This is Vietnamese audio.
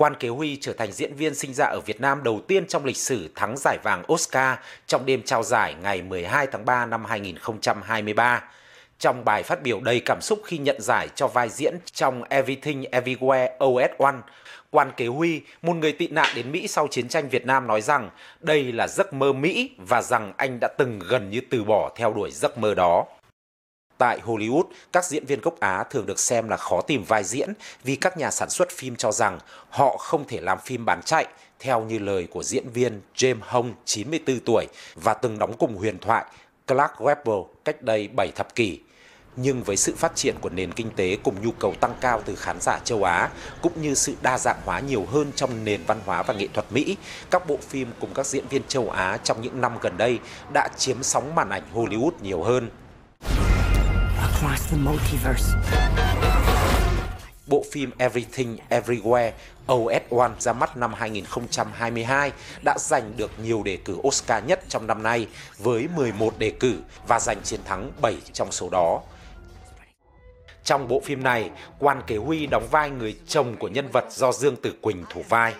Quan Kế Huy trở thành diễn viên sinh ra ở Việt Nam đầu tiên trong lịch sử thắng giải vàng Oscar trong đêm trao giải ngày 12 tháng 3 năm 2023. Trong bài phát biểu đầy cảm xúc khi nhận giải cho vai diễn trong Everything Everywhere All at Once, Quan Kế Huy, một người tị nạn đến Mỹ sau chiến tranh Việt Nam nói rằng đây là giấc mơ Mỹ và rằng anh đã từng gần như từ bỏ theo đuổi giấc mơ đó. Tại Hollywood, các diễn viên gốc Á thường được xem là khó tìm vai diễn vì các nhà sản xuất phim cho rằng họ không thể làm phim bán chạy, theo như lời của diễn viên James Hong, 94 tuổi và từng đóng cùng huyền thoại Clark Gable cách đây 7 thập kỷ. Nhưng với sự phát triển của nền kinh tế cùng nhu cầu tăng cao từ khán giả châu Á, cũng như sự đa dạng hóa nhiều hơn trong nền văn hóa và nghệ thuật Mỹ, các bộ phim cùng các diễn viên châu Á trong những năm gần đây đã chiếm sóng màn ảnh Hollywood nhiều hơn. Across the multiverse. Bộ phim Everything Everywhere OS1 ra mắt năm 2022 đã giành được nhiều đề cử Oscar nhất trong năm nay với 11 đề cử và giành chiến thắng 7 trong số đó. Trong bộ phim này, Quan Kế Huy đóng vai người chồng của nhân vật do Dương Tử Quỳnh thủ vai.